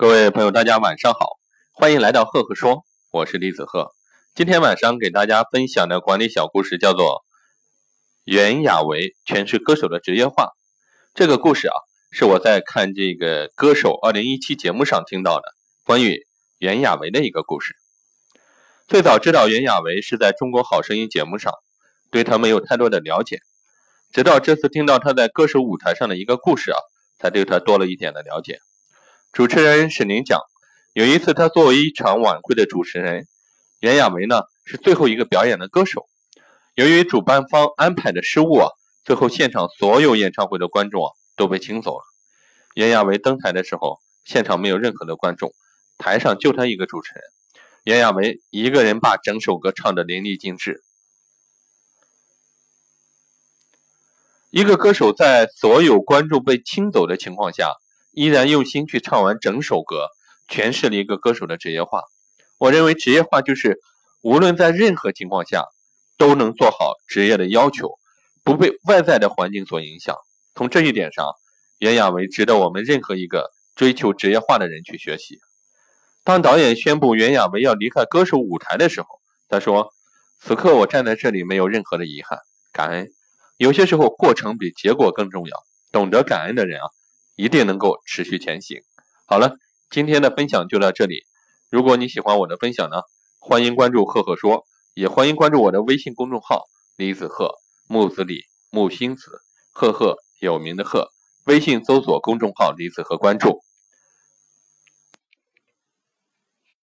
各位朋友，大家晚上好，欢迎来到赫赫说，我是李子赫。今天晚上给大家分享的管理小故事叫做袁娅维诠释歌手的职业化。这个故事啊，是我在看这个歌手二零一七节目上听到的关于袁娅维的一个故事。最早知道袁娅维是在中国好声音节目上，对她没有太多的了解，直到这次听到她在歌手舞台上的一个故事啊，才对她多了一点的了解。主持人沈宁讲，有一次他作为一场晚会的主持人，袁娅维呢是最后一个表演的歌手。由于主办方安排的失误啊，最后现场所有演唱会的观众啊都被请走了。袁娅维登台的时候，现场没有任何的观众，台上就他一个主持人。袁娅维一个人把整首歌唱得淋漓尽致。一个歌手在所有观众被清走的情况下。依然用心去唱完整首歌，诠释了一个歌手的职业化。我认为职业化就是无论在任何情况下都能做好职业的要求，不被外在的环境所影响。从这一点上，袁娅维值得我们任何一个追求职业化的人去学习。当导演宣布袁娅维要离开歌手舞台的时候，他说：“此刻我站在这里，没有任何的遗憾，感恩。有些时候，过程比结果更重要。懂得感恩的人啊。”一定能够持续前行。好了，今天的分享就到这里。如果你喜欢我的分享呢，欢迎关注赫赫说，也欢迎关注我的微信公众号李子赫木子李木星子赫赫有名的赫，微信搜索公众号李子赫关注。